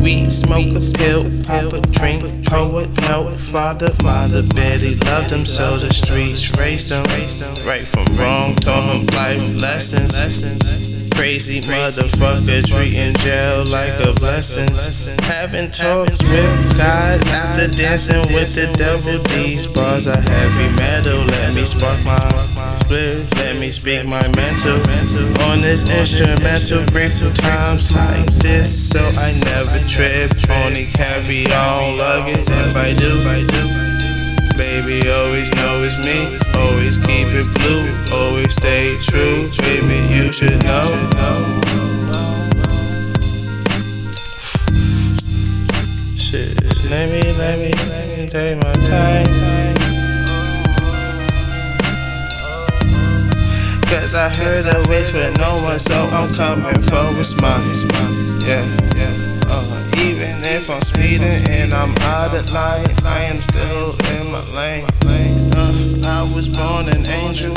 We smoke a pill, pop a drink, poet, no father, mother, Betty loved him, so the streets raised him, right from wrong, taught him life lessons. Crazy motherfucker treating jail like a blessing. Having talks with God after dancing with the devil. These bars are heavy metal. Let me spark my split. Let me speak my mental. On this instrumental, grateful times like this. So I never trip. Only carry on luggage if I do. Baby, always know it's me. Always keep it blue. Always stay true. Baby, you should know. Let me, let me, let me take my time. Cause I heard a wish for no one, so I'm coming for what's mine. Yeah, yeah. If I'm speeding and I'm out of line, I am still in my lane. Uh, I was born an angel,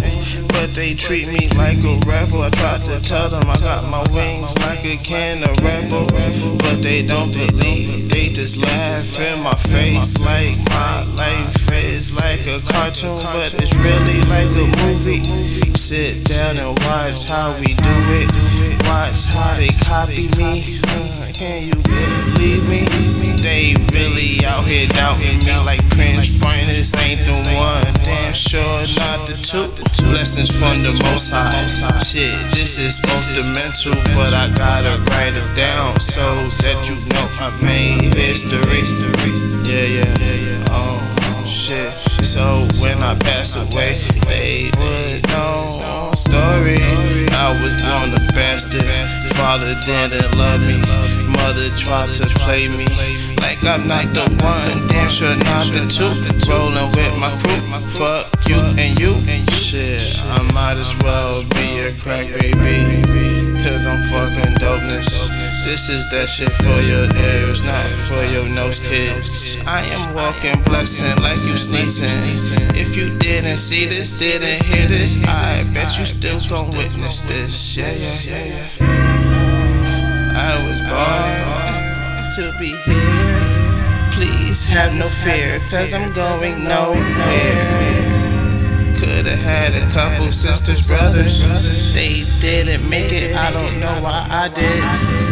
but they treat me like a rebel. I tried to tell them I got my wings like a can of Red Bull, but they don't believe. They just laugh in my face like my life is like a cartoon, but it's really like a movie. Sit down and watch how we do it. Watch how they copy me. Uh, can you me like Prince Finest ain't the one. Damn sure not the two. Blessings from the Most High. Shit, this is off the mental, but I gotta write it down so that you know I made history. Yeah, yeah, yeah. Oh shit. So when I pass away, they would know story. I was born a bastard. Father didn't love me. Mother tried to play me like I'm not the one. Damn sure not the two. Rolling with my crew. Fuck you and you. Shit, I might as well be a crack baby. Cause I'm fucking dopeness. This is that shit for your ears, not for your nose kids. I am walking blessing like you sneezing. If you didn't see this, didn't hear this, I bet you still gon' witness this. Yeah, yeah, yeah, yeah. I was born to be here. Please have no fear, cause I'm going nowhere. Could've had a couple sisters, brothers. They didn't make it, I don't know why I did.